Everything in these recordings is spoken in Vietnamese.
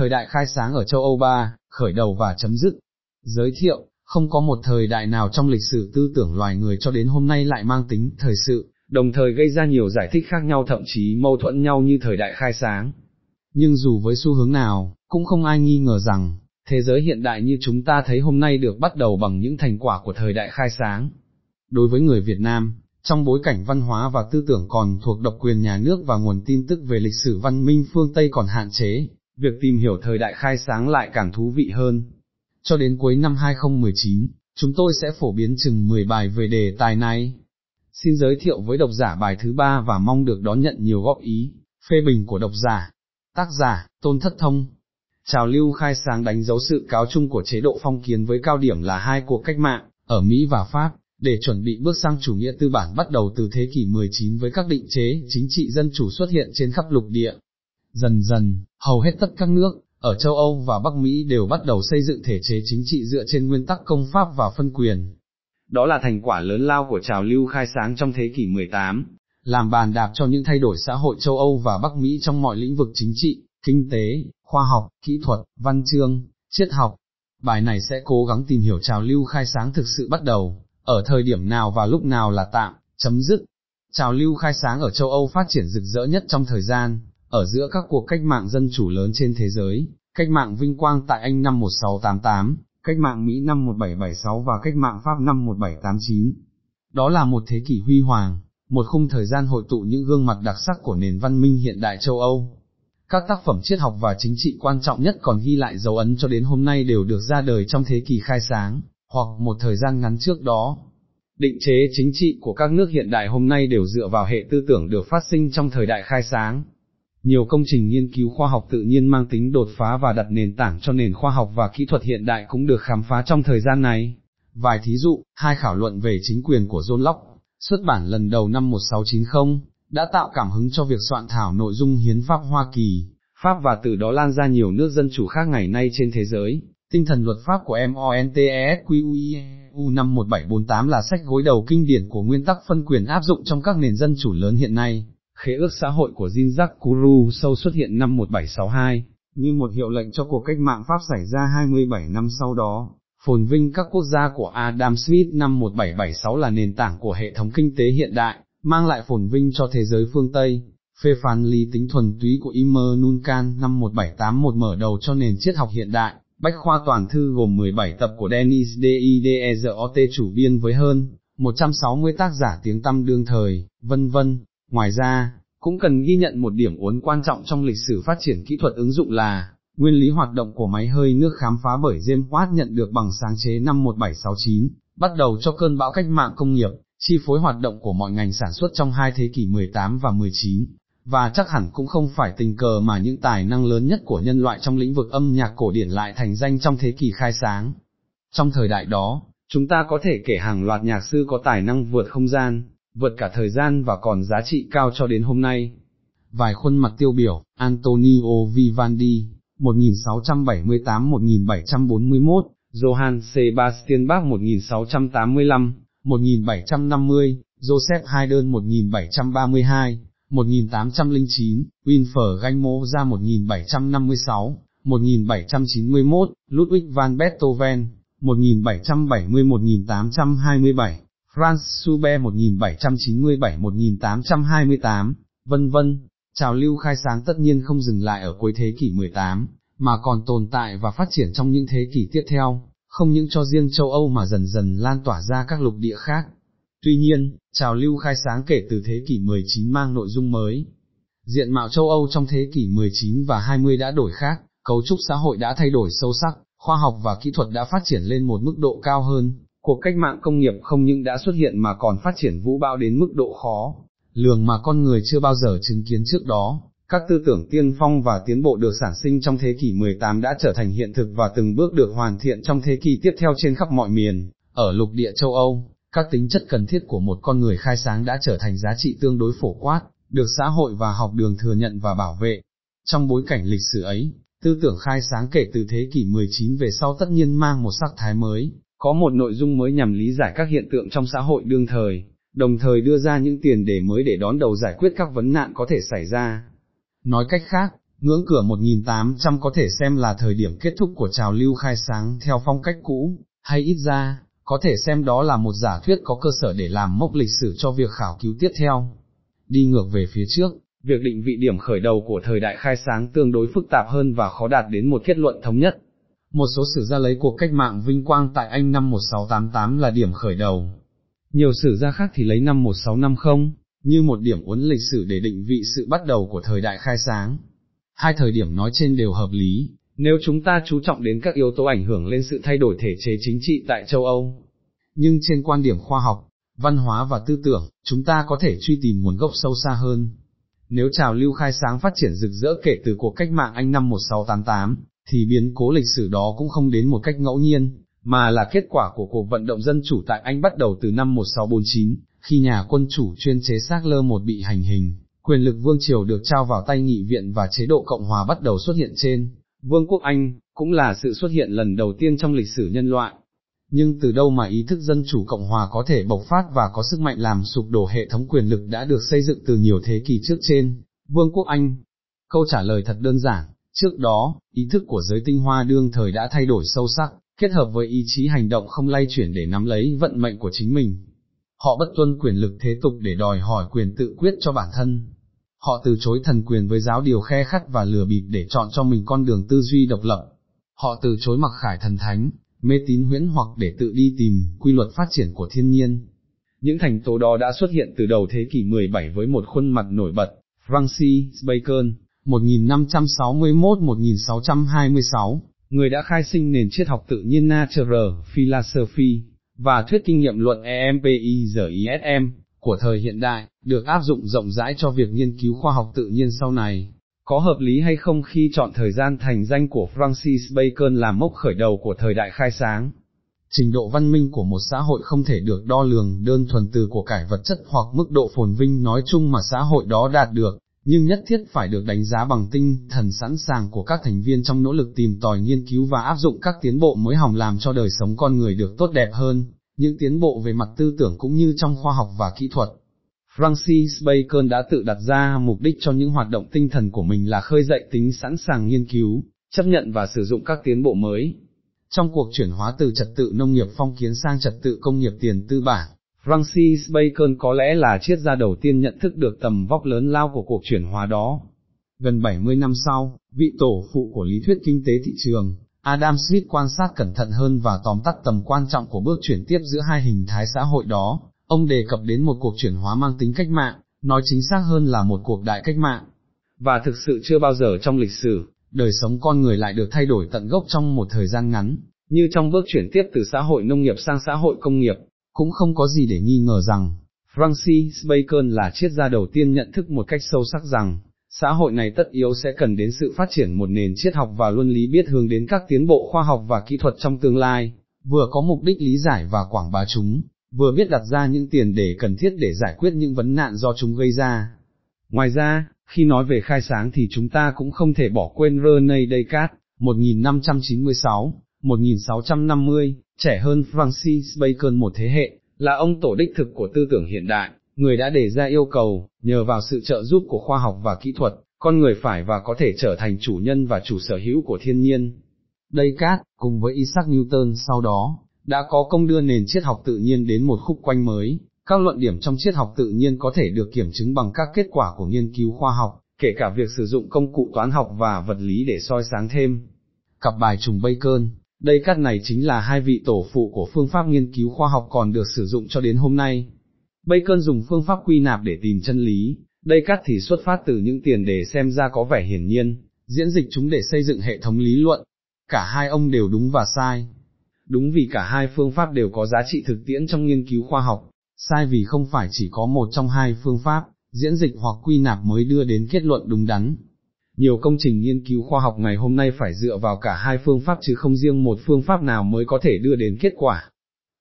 thời đại khai sáng ở châu Âu ba, khởi đầu và chấm dứt. Giới thiệu, không có một thời đại nào trong lịch sử tư tưởng loài người cho đến hôm nay lại mang tính thời sự, đồng thời gây ra nhiều giải thích khác nhau thậm chí mâu thuẫn nhau như thời đại khai sáng. Nhưng dù với xu hướng nào, cũng không ai nghi ngờ rằng, thế giới hiện đại như chúng ta thấy hôm nay được bắt đầu bằng những thành quả của thời đại khai sáng. Đối với người Việt Nam, trong bối cảnh văn hóa và tư tưởng còn thuộc độc quyền nhà nước và nguồn tin tức về lịch sử văn minh phương Tây còn hạn chế, việc tìm hiểu thời đại khai sáng lại càng thú vị hơn. Cho đến cuối năm 2019, chúng tôi sẽ phổ biến chừng 10 bài về đề tài này. Xin giới thiệu với độc giả bài thứ ba và mong được đón nhận nhiều góp ý, phê bình của độc giả. Tác giả, Tôn Thất Thông Trào lưu khai sáng đánh dấu sự cáo chung của chế độ phong kiến với cao điểm là hai cuộc cách mạng, ở Mỹ và Pháp, để chuẩn bị bước sang chủ nghĩa tư bản bắt đầu từ thế kỷ 19 với các định chế chính trị dân chủ xuất hiện trên khắp lục địa. Dần dần, hầu hết tất các nước, ở châu Âu và Bắc Mỹ đều bắt đầu xây dựng thể chế chính trị dựa trên nguyên tắc công pháp và phân quyền. Đó là thành quả lớn lao của trào lưu khai sáng trong thế kỷ 18, làm bàn đạp cho những thay đổi xã hội châu Âu và Bắc Mỹ trong mọi lĩnh vực chính trị, kinh tế, khoa học, kỹ thuật, văn chương, triết học. Bài này sẽ cố gắng tìm hiểu trào lưu khai sáng thực sự bắt đầu, ở thời điểm nào và lúc nào là tạm, chấm dứt. Trào lưu khai sáng ở châu Âu phát triển rực rỡ nhất trong thời gian, ở giữa các cuộc cách mạng dân chủ lớn trên thế giới, cách mạng vinh quang tại Anh năm 1688, cách mạng Mỹ năm 1776 và cách mạng Pháp năm 1789. Đó là một thế kỷ huy hoàng, một khung thời gian hội tụ những gương mặt đặc sắc của nền văn minh hiện đại châu Âu. Các tác phẩm triết học và chính trị quan trọng nhất còn ghi lại dấu ấn cho đến hôm nay đều được ra đời trong thế kỷ khai sáng, hoặc một thời gian ngắn trước đó. Định chế chính trị của các nước hiện đại hôm nay đều dựa vào hệ tư tưởng được phát sinh trong thời đại khai sáng. Nhiều công trình nghiên cứu khoa học tự nhiên mang tính đột phá và đặt nền tảng cho nền khoa học và kỹ thuật hiện đại cũng được khám phá trong thời gian này. Vài thí dụ, hai khảo luận về chính quyền của John Locke, xuất bản lần đầu năm 1690, đã tạo cảm hứng cho việc soạn thảo nội dung hiến pháp Hoa Kỳ, Pháp và từ đó lan ra nhiều nước dân chủ khác ngày nay trên thế giới. Tinh thần luật pháp của MONTESQUIEU năm 1748 là sách gối đầu kinh điển của nguyên tắc phân quyền áp dụng trong các nền dân chủ lớn hiện nay. Khế ước xã hội của Jean-Jacques Rousseau xuất hiện năm 1762, như một hiệu lệnh cho cuộc cách mạng Pháp xảy ra 27 năm sau đó. Phồn vinh các quốc gia của Adam Smith năm 1776 là nền tảng của hệ thống kinh tế hiện đại, mang lại phồn vinh cho thế giới phương Tây. Phê phán lý tính thuần túy của Immanuel Kant năm 1781 mở đầu cho nền triết học hiện đại, Bách khoa toàn thư gồm 17 tập của Denis Diderot chủ biên với hơn 160 tác giả tiếng tăm đương thời, vân vân. Ngoài ra, cũng cần ghi nhận một điểm uốn quan trọng trong lịch sử phát triển kỹ thuật ứng dụng là, nguyên lý hoạt động của máy hơi nước khám phá bởi James Watt nhận được bằng sáng chế năm 1769, bắt đầu cho cơn bão cách mạng công nghiệp, chi phối hoạt động của mọi ngành sản xuất trong hai thế kỷ 18 và 19, và chắc hẳn cũng không phải tình cờ mà những tài năng lớn nhất của nhân loại trong lĩnh vực âm nhạc cổ điển lại thành danh trong thế kỷ khai sáng. Trong thời đại đó, chúng ta có thể kể hàng loạt nhạc sư có tài năng vượt không gian, vượt cả thời gian và còn giá trị cao cho đến hôm nay. Vài khuôn mặt tiêu biểu, Antonio Vivaldi, 1678-1741, Johann Sebastian Bach 1685, 1750, Joseph Haydn 1732, 1809, Winfer Ganh ra 1756, 1791, Ludwig van Beethoven, 1770-1827, Franz Schubert 1797-1828, vân vân. Trào lưu khai sáng tất nhiên không dừng lại ở cuối thế kỷ 18, mà còn tồn tại và phát triển trong những thế kỷ tiếp theo, không những cho riêng châu Âu mà dần dần lan tỏa ra các lục địa khác. Tuy nhiên, trào lưu khai sáng kể từ thế kỷ 19 mang nội dung mới. Diện mạo châu Âu trong thế kỷ 19 và 20 đã đổi khác, cấu trúc xã hội đã thay đổi sâu sắc, khoa học và kỹ thuật đã phát triển lên một mức độ cao hơn, cuộc cách mạng công nghiệp không những đã xuất hiện mà còn phát triển vũ bão đến mức độ khó, lường mà con người chưa bao giờ chứng kiến trước đó. Các tư tưởng tiên phong và tiến bộ được sản sinh trong thế kỷ 18 đã trở thành hiện thực và từng bước được hoàn thiện trong thế kỷ tiếp theo trên khắp mọi miền, ở lục địa châu Âu, các tính chất cần thiết của một con người khai sáng đã trở thành giá trị tương đối phổ quát, được xã hội và học đường thừa nhận và bảo vệ. Trong bối cảnh lịch sử ấy, tư tưởng khai sáng kể từ thế kỷ 19 về sau tất nhiên mang một sắc thái mới, có một nội dung mới nhằm lý giải các hiện tượng trong xã hội đương thời, đồng thời đưa ra những tiền đề mới để đón đầu giải quyết các vấn nạn có thể xảy ra. Nói cách khác, Ngưỡng cửa 1800 có thể xem là thời điểm kết thúc của trào lưu khai sáng theo phong cách cũ, hay ít ra, có thể xem đó là một giả thuyết có cơ sở để làm mốc lịch sử cho việc khảo cứu tiếp theo. Đi ngược về phía trước, việc định vị điểm khởi đầu của thời đại khai sáng tương đối phức tạp hơn và khó đạt đến một kết luận thống nhất. Một số sử gia lấy cuộc cách mạng vinh quang tại Anh năm 1688 là điểm khởi đầu. Nhiều sử gia khác thì lấy năm 1650, như một điểm uốn lịch sử để định vị sự bắt đầu của thời đại khai sáng. Hai thời điểm nói trên đều hợp lý, nếu chúng ta chú trọng đến các yếu tố ảnh hưởng lên sự thay đổi thể chế chính trị tại châu Âu. Nhưng trên quan điểm khoa học, văn hóa và tư tưởng, chúng ta có thể truy tìm nguồn gốc sâu xa hơn. Nếu trào lưu khai sáng phát triển rực rỡ kể từ cuộc cách mạng Anh năm 1688, thì biến cố lịch sử đó cũng không đến một cách ngẫu nhiên, mà là kết quả của cuộc vận động dân chủ tại Anh bắt đầu từ năm 1649, khi nhà quân chủ chuyên chế xác lơ một bị hành hình, quyền lực vương triều được trao vào tay nghị viện và chế độ Cộng hòa bắt đầu xuất hiện trên. Vương quốc Anh, cũng là sự xuất hiện lần đầu tiên trong lịch sử nhân loại. Nhưng từ đâu mà ý thức dân chủ Cộng hòa có thể bộc phát và có sức mạnh làm sụp đổ hệ thống quyền lực đã được xây dựng từ nhiều thế kỷ trước trên, Vương quốc Anh? Câu trả lời thật đơn giản, trước đó, ý thức của giới tinh hoa đương thời đã thay đổi sâu sắc, kết hợp với ý chí hành động không lay chuyển để nắm lấy vận mệnh của chính mình. Họ bất tuân quyền lực thế tục để đòi hỏi quyền tự quyết cho bản thân. Họ từ chối thần quyền với giáo điều khe khắt và lừa bịp để chọn cho mình con đường tư duy độc lập. Họ từ chối mặc khải thần thánh, mê tín huyễn hoặc để tự đi tìm quy luật phát triển của thiên nhiên. Những thành tố đó đã xuất hiện từ đầu thế kỷ 17 với một khuôn mặt nổi bật, Francis Bacon, 1561-1626, người đã khai sinh nền triết học tự nhiên Natural Philosophy, và thuyết kinh nghiệm luận EMPIZISM, của thời hiện đại, được áp dụng rộng rãi cho việc nghiên cứu khoa học tự nhiên sau này. Có hợp lý hay không khi chọn thời gian thành danh của Francis Bacon làm mốc khởi đầu của thời đại khai sáng? Trình độ văn minh của một xã hội không thể được đo lường đơn thuần từ của cải vật chất hoặc mức độ phồn vinh nói chung mà xã hội đó đạt được, nhưng nhất thiết phải được đánh giá bằng tinh thần sẵn sàng của các thành viên trong nỗ lực tìm tòi nghiên cứu và áp dụng các tiến bộ mới hỏng làm cho đời sống con người được tốt đẹp hơn, những tiến bộ về mặt tư tưởng cũng như trong khoa học và kỹ thuật. Francis Bacon đã tự đặt ra mục đích cho những hoạt động tinh thần của mình là khơi dậy tính sẵn sàng nghiên cứu, chấp nhận và sử dụng các tiến bộ mới. Trong cuộc chuyển hóa từ trật tự nông nghiệp phong kiến sang trật tự công nghiệp tiền tư bản, Francis Bacon có lẽ là triết gia đầu tiên nhận thức được tầm vóc lớn lao của cuộc chuyển hóa đó. Gần 70 năm sau, vị tổ phụ của lý thuyết kinh tế thị trường, Adam Smith quan sát cẩn thận hơn và tóm tắt tầm quan trọng của bước chuyển tiếp giữa hai hình thái xã hội đó, ông đề cập đến một cuộc chuyển hóa mang tính cách mạng, nói chính xác hơn là một cuộc đại cách mạng. Và thực sự chưa bao giờ trong lịch sử, đời sống con người lại được thay đổi tận gốc trong một thời gian ngắn, như trong bước chuyển tiếp từ xã hội nông nghiệp sang xã hội công nghiệp, cũng không có gì để nghi ngờ rằng, Francis Bacon là triết gia đầu tiên nhận thức một cách sâu sắc rằng, xã hội này tất yếu sẽ cần đến sự phát triển một nền triết học và luân lý biết hướng đến các tiến bộ khoa học và kỹ thuật trong tương lai, vừa có mục đích lý giải và quảng bá chúng, vừa biết đặt ra những tiền để cần thiết để giải quyết những vấn nạn do chúng gây ra. Ngoài ra, khi nói về khai sáng thì chúng ta cũng không thể bỏ quên René Descartes, 1596, 1650, trẻ hơn Francis Bacon một thế hệ, là ông tổ đích thực của tư tưởng hiện đại, người đã đề ra yêu cầu, nhờ vào sự trợ giúp của khoa học và kỹ thuật, con người phải và có thể trở thành chủ nhân và chủ sở hữu của thiên nhiên. Descartes, cùng với Isaac Newton sau đó, đã có công đưa nền triết học tự nhiên đến một khúc quanh mới, các luận điểm trong triết học tự nhiên có thể được kiểm chứng bằng các kết quả của nghiên cứu khoa học, kể cả việc sử dụng công cụ toán học và vật lý để soi sáng thêm. Cặp bài trùng Bacon đây cắt này chính là hai vị tổ phụ của phương pháp nghiên cứu khoa học còn được sử dụng cho đến hôm nay. Bacon dùng phương pháp quy nạp để tìm chân lý, đây cắt thì xuất phát từ những tiền đề xem ra có vẻ hiển nhiên, diễn dịch chúng để xây dựng hệ thống lý luận. Cả hai ông đều đúng và sai. Đúng vì cả hai phương pháp đều có giá trị thực tiễn trong nghiên cứu khoa học, sai vì không phải chỉ có một trong hai phương pháp, diễn dịch hoặc quy nạp mới đưa đến kết luận đúng đắn nhiều công trình nghiên cứu khoa học ngày hôm nay phải dựa vào cả hai phương pháp chứ không riêng một phương pháp nào mới có thể đưa đến kết quả.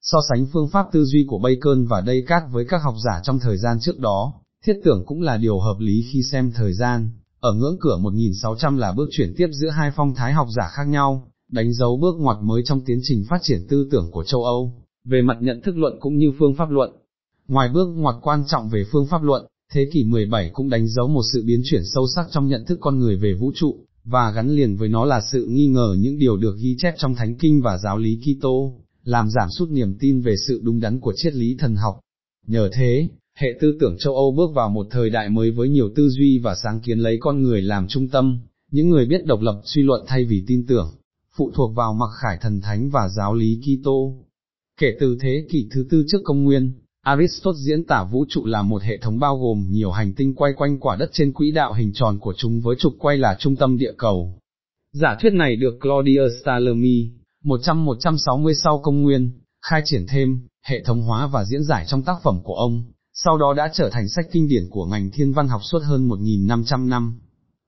So sánh phương pháp tư duy của Bacon và Descartes với các học giả trong thời gian trước đó, thiết tưởng cũng là điều hợp lý khi xem thời gian, ở ngưỡng cửa 1600 là bước chuyển tiếp giữa hai phong thái học giả khác nhau, đánh dấu bước ngoặt mới trong tiến trình phát triển tư tưởng của châu Âu, về mặt nhận thức luận cũng như phương pháp luận. Ngoài bước ngoặt quan trọng về phương pháp luận, Thế kỷ 17 cũng đánh dấu một sự biến chuyển sâu sắc trong nhận thức con người về vũ trụ, và gắn liền với nó là sự nghi ngờ những điều được ghi chép trong Thánh Kinh và giáo lý Kitô, làm giảm sút niềm tin về sự đúng đắn của triết lý thần học. Nhờ thế, hệ tư tưởng châu Âu bước vào một thời đại mới với nhiều tư duy và sáng kiến lấy con người làm trung tâm, những người biết độc lập suy luận thay vì tin tưởng, phụ thuộc vào mặc khải thần thánh và giáo lý Kitô. Kể từ thế kỷ thứ tư trước công nguyên, Aristotle diễn tả vũ trụ là một hệ thống bao gồm nhiều hành tinh quay quanh quả đất trên quỹ đạo hình tròn của chúng với trục quay là trung tâm địa cầu. Giả thuyết này được Claudius Ptolemy, 100-160 sau công nguyên, khai triển thêm, hệ thống hóa và diễn giải trong tác phẩm của ông, sau đó đã trở thành sách kinh điển của ngành thiên văn học suốt hơn 1.500 năm.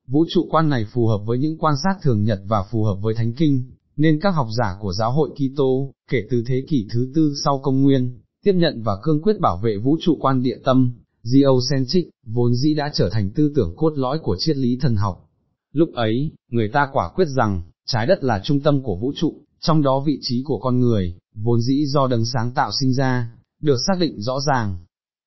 Vũ trụ quan này phù hợp với những quan sát thường nhật và phù hợp với thánh kinh, nên các học giả của giáo hội Kitô, kể từ thế kỷ thứ tư sau công nguyên, tiếp nhận và cương quyết bảo vệ vũ trụ quan địa tâm, geocentric, vốn dĩ đã trở thành tư tưởng cốt lõi của triết lý thần học. Lúc ấy, người ta quả quyết rằng, trái đất là trung tâm của vũ trụ, trong đó vị trí của con người, vốn dĩ do đấng sáng tạo sinh ra, được xác định rõ ràng.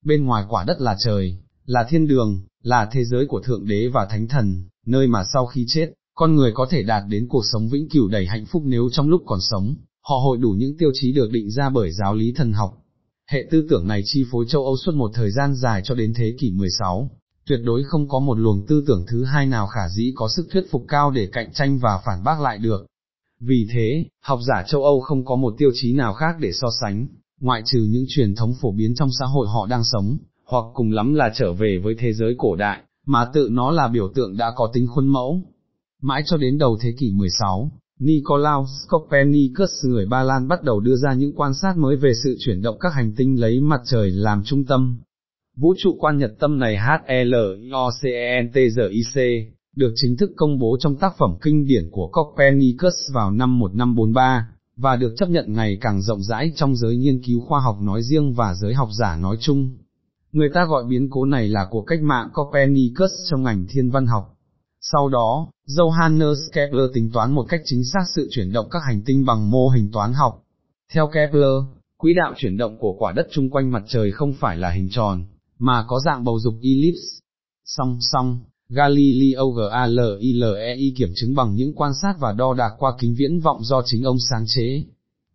Bên ngoài quả đất là trời, là thiên đường, là thế giới của Thượng Đế và Thánh Thần, nơi mà sau khi chết, con người có thể đạt đến cuộc sống vĩnh cửu đầy hạnh phúc nếu trong lúc còn sống, họ hội đủ những tiêu chí được định ra bởi giáo lý thần học. Hệ tư tưởng này chi phối châu Âu suốt một thời gian dài cho đến thế kỷ 16, tuyệt đối không có một luồng tư tưởng thứ hai nào khả dĩ có sức thuyết phục cao để cạnh tranh và phản bác lại được. Vì thế, học giả châu Âu không có một tiêu chí nào khác để so sánh, ngoại trừ những truyền thống phổ biến trong xã hội họ đang sống, hoặc cùng lắm là trở về với thế giới cổ đại, mà tự nó là biểu tượng đã có tính khuôn mẫu. Mãi cho đến đầu thế kỷ 16, Nicolaus Copernicus người Ba Lan bắt đầu đưa ra những quan sát mới về sự chuyển động các hành tinh lấy mặt trời làm trung tâm. Vũ trụ quan nhật tâm này HLOCENTZIC, được chính thức công bố trong tác phẩm kinh điển của Copernicus vào năm 1543, và được chấp nhận ngày càng rộng rãi trong giới nghiên cứu khoa học nói riêng và giới học giả nói chung. Người ta gọi biến cố này là cuộc cách mạng Copernicus trong ngành thiên văn học. Sau đó, Johannes Kepler tính toán một cách chính xác sự chuyển động các hành tinh bằng mô hình toán học. Theo Kepler, quỹ đạo chuyển động của quả đất chung quanh mặt trời không phải là hình tròn, mà có dạng bầu dục ellipse. Song song, Galileo Galilei kiểm chứng bằng những quan sát và đo đạc qua kính viễn vọng do chính ông sáng chế.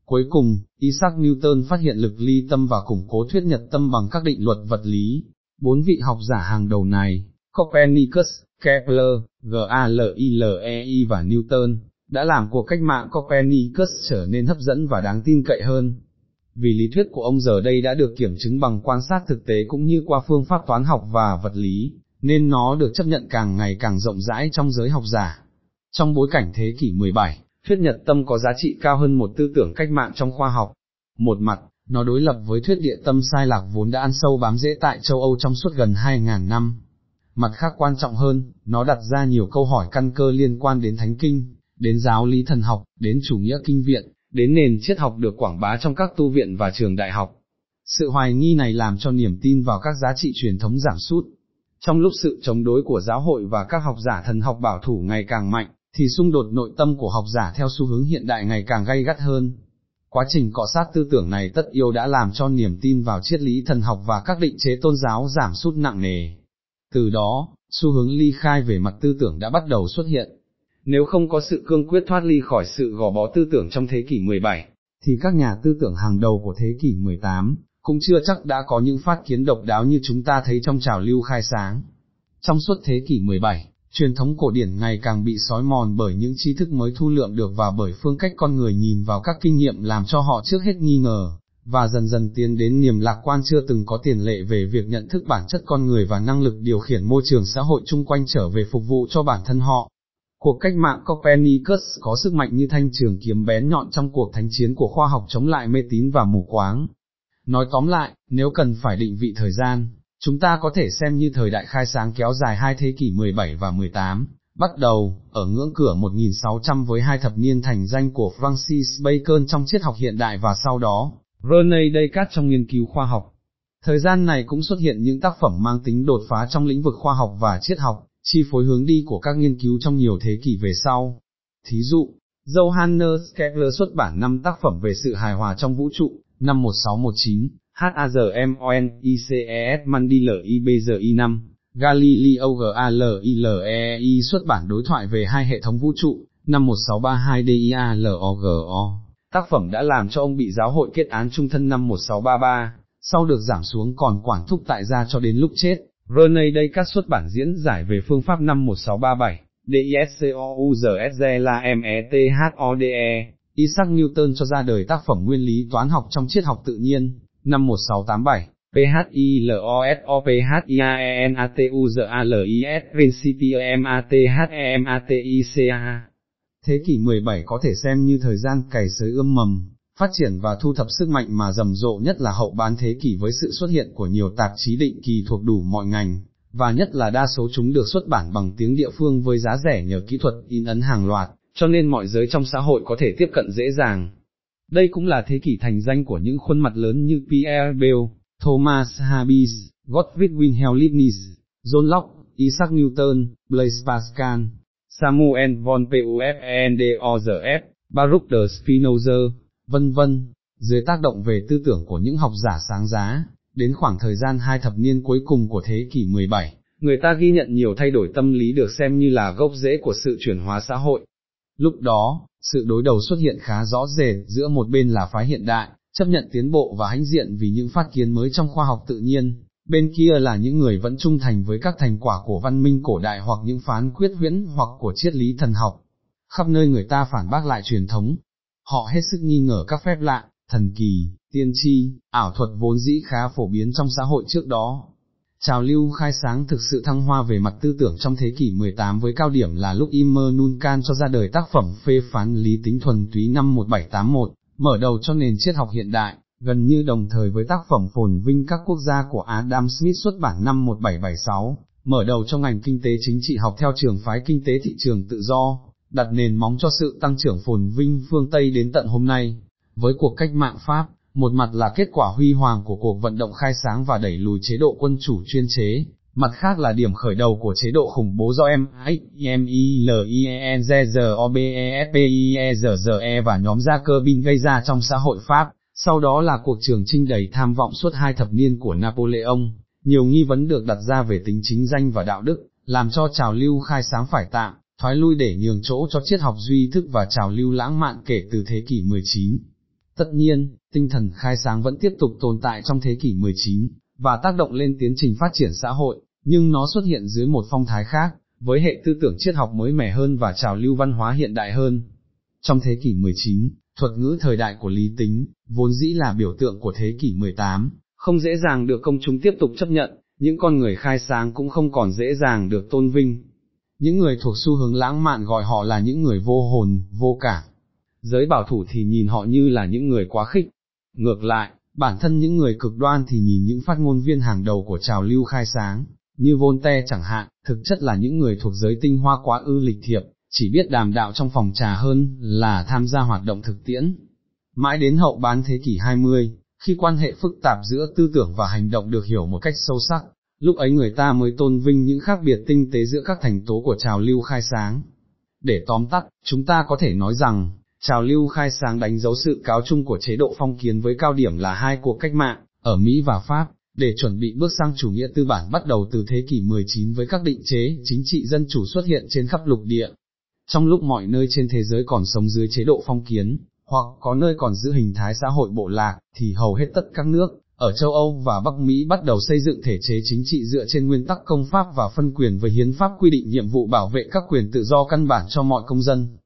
Cuối cùng, Isaac Newton phát hiện lực ly tâm và củng cố thuyết nhật tâm bằng các định luật vật lý. Bốn vị học giả hàng đầu này, Copernicus, Kepler, Galilei và Newton, đã làm cuộc cách mạng Copernicus trở nên hấp dẫn và đáng tin cậy hơn. Vì lý thuyết của ông giờ đây đã được kiểm chứng bằng quan sát thực tế cũng như qua phương pháp toán học và vật lý, nên nó được chấp nhận càng ngày càng rộng rãi trong giới học giả. Trong bối cảnh thế kỷ 17, thuyết nhật tâm có giá trị cao hơn một tư tưởng cách mạng trong khoa học. Một mặt, nó đối lập với thuyết địa tâm sai lạc vốn đã ăn sâu bám rễ tại châu Âu trong suốt gần 2.000 năm. Mặt khác quan trọng hơn, nó đặt ra nhiều câu hỏi căn cơ liên quan đến thánh kinh, đến giáo lý thần học, đến chủ nghĩa kinh viện, đến nền triết học được quảng bá trong các tu viện và trường đại học. Sự hoài nghi này làm cho niềm tin vào các giá trị truyền thống giảm sút. Trong lúc sự chống đối của giáo hội và các học giả thần học bảo thủ ngày càng mạnh, thì xung đột nội tâm của học giả theo xu hướng hiện đại ngày càng gay gắt hơn. Quá trình cọ sát tư tưởng này tất yếu đã làm cho niềm tin vào triết lý thần học và các định chế tôn giáo giảm sút nặng nề. Từ đó, xu hướng ly khai về mặt tư tưởng đã bắt đầu xuất hiện. Nếu không có sự cương quyết thoát ly khỏi sự gò bó tư tưởng trong thế kỷ 17, thì các nhà tư tưởng hàng đầu của thế kỷ 18, cũng chưa chắc đã có những phát kiến độc đáo như chúng ta thấy trong trào lưu khai sáng. Trong suốt thế kỷ 17, truyền thống cổ điển ngày càng bị sói mòn bởi những tri thức mới thu lượm được và bởi phương cách con người nhìn vào các kinh nghiệm làm cho họ trước hết nghi ngờ, và dần dần tiến đến niềm lạc quan chưa từng có tiền lệ về việc nhận thức bản chất con người và năng lực điều khiển môi trường xã hội chung quanh trở về phục vụ cho bản thân họ. Cuộc cách mạng Copernicus có sức mạnh như thanh trường kiếm bén nhọn trong cuộc thánh chiến của khoa học chống lại mê tín và mù quáng. Nói tóm lại, nếu cần phải định vị thời gian, chúng ta có thể xem như thời đại khai sáng kéo dài hai thế kỷ 17 và 18, bắt đầu, ở ngưỡng cửa 1600 với hai thập niên thành danh của Francis Bacon trong triết học hiện đại và sau đó, Rene Descartes trong nghiên cứu khoa học. Thời gian này cũng xuất hiện những tác phẩm mang tính đột phá trong lĩnh vực khoa học và triết học, chi phối hướng đi của các nghiên cứu trong nhiều thế kỷ về sau. Thí dụ, Johannes Kepler xuất bản năm tác phẩm về sự hài hòa trong vũ trụ, năm 1619, HAZMONICES Mandili 5 Galileo GALILEI xuất bản đối thoại về hai hệ thống vũ trụ, năm 1632 DIALOGO. Tác phẩm đã làm cho ông bị giáo hội kết án trung thân năm 1633, sau được giảm xuống còn quản thúc tại gia cho đến lúc chết. Rene đây các xuất bản diễn giải về phương pháp năm 1637, DISCOUZSG là METHODE, Isaac Newton cho ra đời tác phẩm nguyên lý toán học trong triết học tự nhiên, năm 1687. PHILOSOPHIAENATUZALIS Principia Thế kỷ 17 có thể xem như thời gian cày sới ươm mầm, phát triển và thu thập sức mạnh mà rầm rộ nhất là hậu bán thế kỷ với sự xuất hiện của nhiều tạp chí định kỳ thuộc đủ mọi ngành, và nhất là đa số chúng được xuất bản bằng tiếng địa phương với giá rẻ nhờ kỹ thuật in ấn hàng loạt, cho nên mọi giới trong xã hội có thể tiếp cận dễ dàng. Đây cũng là thế kỷ thành danh của những khuôn mặt lớn như Pierre Bell, Thomas Hobbes, Gottfried Wilhelm Leibniz, John Locke, Isaac Newton, Blaise Pascal, Samuel von Pufendorf, Baruch de Spinoza, vân vân, dưới tác động về tư tưởng của những học giả sáng giá, đến khoảng thời gian hai thập niên cuối cùng của thế kỷ 17, người ta ghi nhận nhiều thay đổi tâm lý được xem như là gốc rễ của sự chuyển hóa xã hội. Lúc đó, sự đối đầu xuất hiện khá rõ rệt giữa một bên là phái hiện đại, chấp nhận tiến bộ và hãnh diện vì những phát kiến mới trong khoa học tự nhiên, bên kia là những người vẫn trung thành với các thành quả của văn minh cổ đại hoặc những phán quyết huyễn hoặc của triết lý thần học. Khắp nơi người ta phản bác lại truyền thống, họ hết sức nghi ngờ các phép lạ, thần kỳ, tiên tri, ảo thuật vốn dĩ khá phổ biến trong xã hội trước đó. Trào lưu khai sáng thực sự thăng hoa về mặt tư tưởng trong thế kỷ 18 với cao điểm là lúc Immanuel Kant cho ra đời tác phẩm phê phán lý tính thuần túy năm 1781, mở đầu cho nền triết học hiện đại, gần như đồng thời với tác phẩm phồn vinh các quốc gia của Adam Smith xuất bản năm 1776, mở đầu cho ngành kinh tế chính trị học theo trường phái kinh tế thị trường tự do, đặt nền móng cho sự tăng trưởng phồn vinh phương Tây đến tận hôm nay. Với cuộc cách mạng Pháp, một mặt là kết quả huy hoàng của cuộc vận động khai sáng và đẩy lùi chế độ quân chủ chuyên chế, mặt khác là điểm khởi đầu của chế độ khủng bố do em M I L I E N Z Z O B E S P I E Z Z E và nhóm gia cơ binh gây ra trong xã hội Pháp, sau đó là cuộc trường trinh đầy tham vọng suốt hai thập niên của Napoleon, nhiều nghi vấn được đặt ra về tính chính danh và đạo đức, làm cho trào lưu khai sáng phải tạm, thoái lui để nhường chỗ cho triết học duy thức và trào lưu lãng mạn kể từ thế kỷ 19. Tất nhiên, tinh thần khai sáng vẫn tiếp tục tồn tại trong thế kỷ 19, và tác động lên tiến trình phát triển xã hội, nhưng nó xuất hiện dưới một phong thái khác, với hệ tư tưởng triết học mới mẻ hơn và trào lưu văn hóa hiện đại hơn. Trong thế kỷ 19, thuật ngữ thời đại của lý tính, vốn dĩ là biểu tượng của thế kỷ 18, không dễ dàng được công chúng tiếp tục chấp nhận, những con người khai sáng cũng không còn dễ dàng được tôn vinh. Những người thuộc xu hướng lãng mạn gọi họ là những người vô hồn, vô cảm. Giới bảo thủ thì nhìn họ như là những người quá khích. Ngược lại, bản thân những người cực đoan thì nhìn những phát ngôn viên hàng đầu của trào lưu khai sáng, như Voltaire chẳng hạn, thực chất là những người thuộc giới tinh hoa quá ư lịch thiệp, chỉ biết đàm đạo trong phòng trà hơn là tham gia hoạt động thực tiễn. Mãi đến hậu bán thế kỷ 20, khi quan hệ phức tạp giữa tư tưởng và hành động được hiểu một cách sâu sắc, lúc ấy người ta mới tôn vinh những khác biệt tinh tế giữa các thành tố của trào lưu khai sáng. Để tóm tắt, chúng ta có thể nói rằng, trào lưu khai sáng đánh dấu sự cáo chung của chế độ phong kiến với cao điểm là hai cuộc cách mạng, ở Mỹ và Pháp, để chuẩn bị bước sang chủ nghĩa tư bản bắt đầu từ thế kỷ 19 với các định chế chính trị dân chủ xuất hiện trên khắp lục địa. Trong lúc mọi nơi trên thế giới còn sống dưới chế độ phong kiến, hoặc có nơi còn giữ hình thái xã hội bộ lạc, thì hầu hết tất các nước, ở châu Âu và Bắc Mỹ bắt đầu xây dựng thể chế chính trị dựa trên nguyên tắc công pháp và phân quyền với hiến pháp quy định nhiệm vụ bảo vệ các quyền tự do căn bản cho mọi công dân.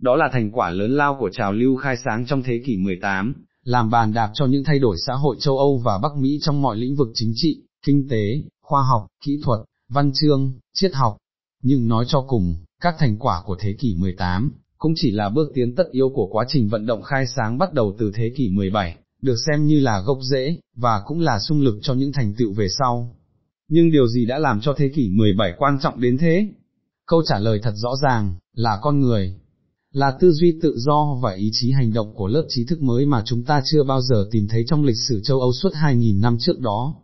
Đó là thành quả lớn lao của trào lưu khai sáng trong thế kỷ 18, làm bàn đạp cho những thay đổi xã hội châu Âu và Bắc Mỹ trong mọi lĩnh vực chính trị, kinh tế, khoa học, kỹ thuật, văn chương, triết học. Nhưng nói cho cùng, các thành quả của thế kỷ 18, cũng chỉ là bước tiến tất yếu của quá trình vận động khai sáng bắt đầu từ thế kỷ 17, được xem như là gốc rễ, và cũng là sung lực cho những thành tựu về sau. Nhưng điều gì đã làm cho thế kỷ 17 quan trọng đến thế? Câu trả lời thật rõ ràng, là con người, là tư duy tự do và ý chí hành động của lớp trí thức mới mà chúng ta chưa bao giờ tìm thấy trong lịch sử châu Âu suốt 2.000 năm trước đó.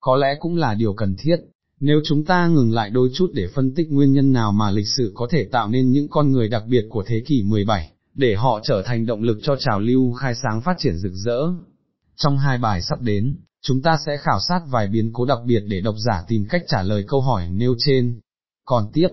Có lẽ cũng là điều cần thiết, nếu chúng ta ngừng lại đôi chút để phân tích nguyên nhân nào mà lịch sử có thể tạo nên những con người đặc biệt của thế kỷ 17, để họ trở thành động lực cho trào lưu khai sáng phát triển rực rỡ. trong hai bài sắp đến, chúng ta sẽ khảo sát vài biến cố đặc biệt để độc giả tìm cách trả lời câu hỏi nêu trên. Còn tiếp,